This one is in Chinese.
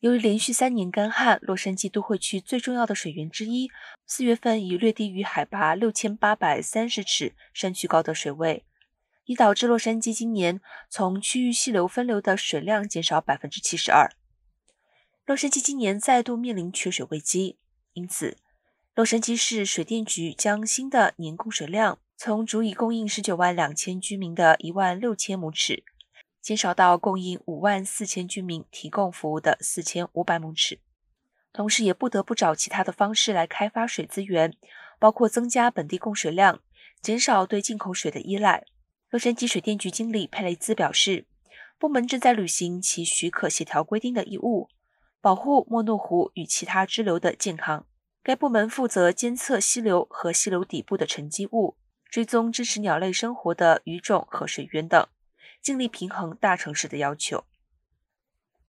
由于连续三年干旱，洛杉矶都会区最重要的水源之一，四月份已略低于海拔六千八百三十尺山区高的水位，已导致洛杉矶今年从区域溪流分流的水量减少百分之七十二。洛杉矶今年再度面临缺水危机，因此，洛杉矶市水电局将新的年供水量从足以供应十九万两千居民的一万六千亩尺。减少到供应五万四千居民提供服务的四千五百亩尺，同时也不得不找其他的方式来开发水资源，包括增加本地供水量，减少对进口水的依赖。洛杉矶水电局经理佩雷兹表示，部门正在履行其许可协调规定的义务，保护莫诺湖与其他支流的健康。该部门负责监测溪流和溪流底部的沉积物，追踪支持鸟类生活的鱼种和水源等。尽力平衡大城市的要求。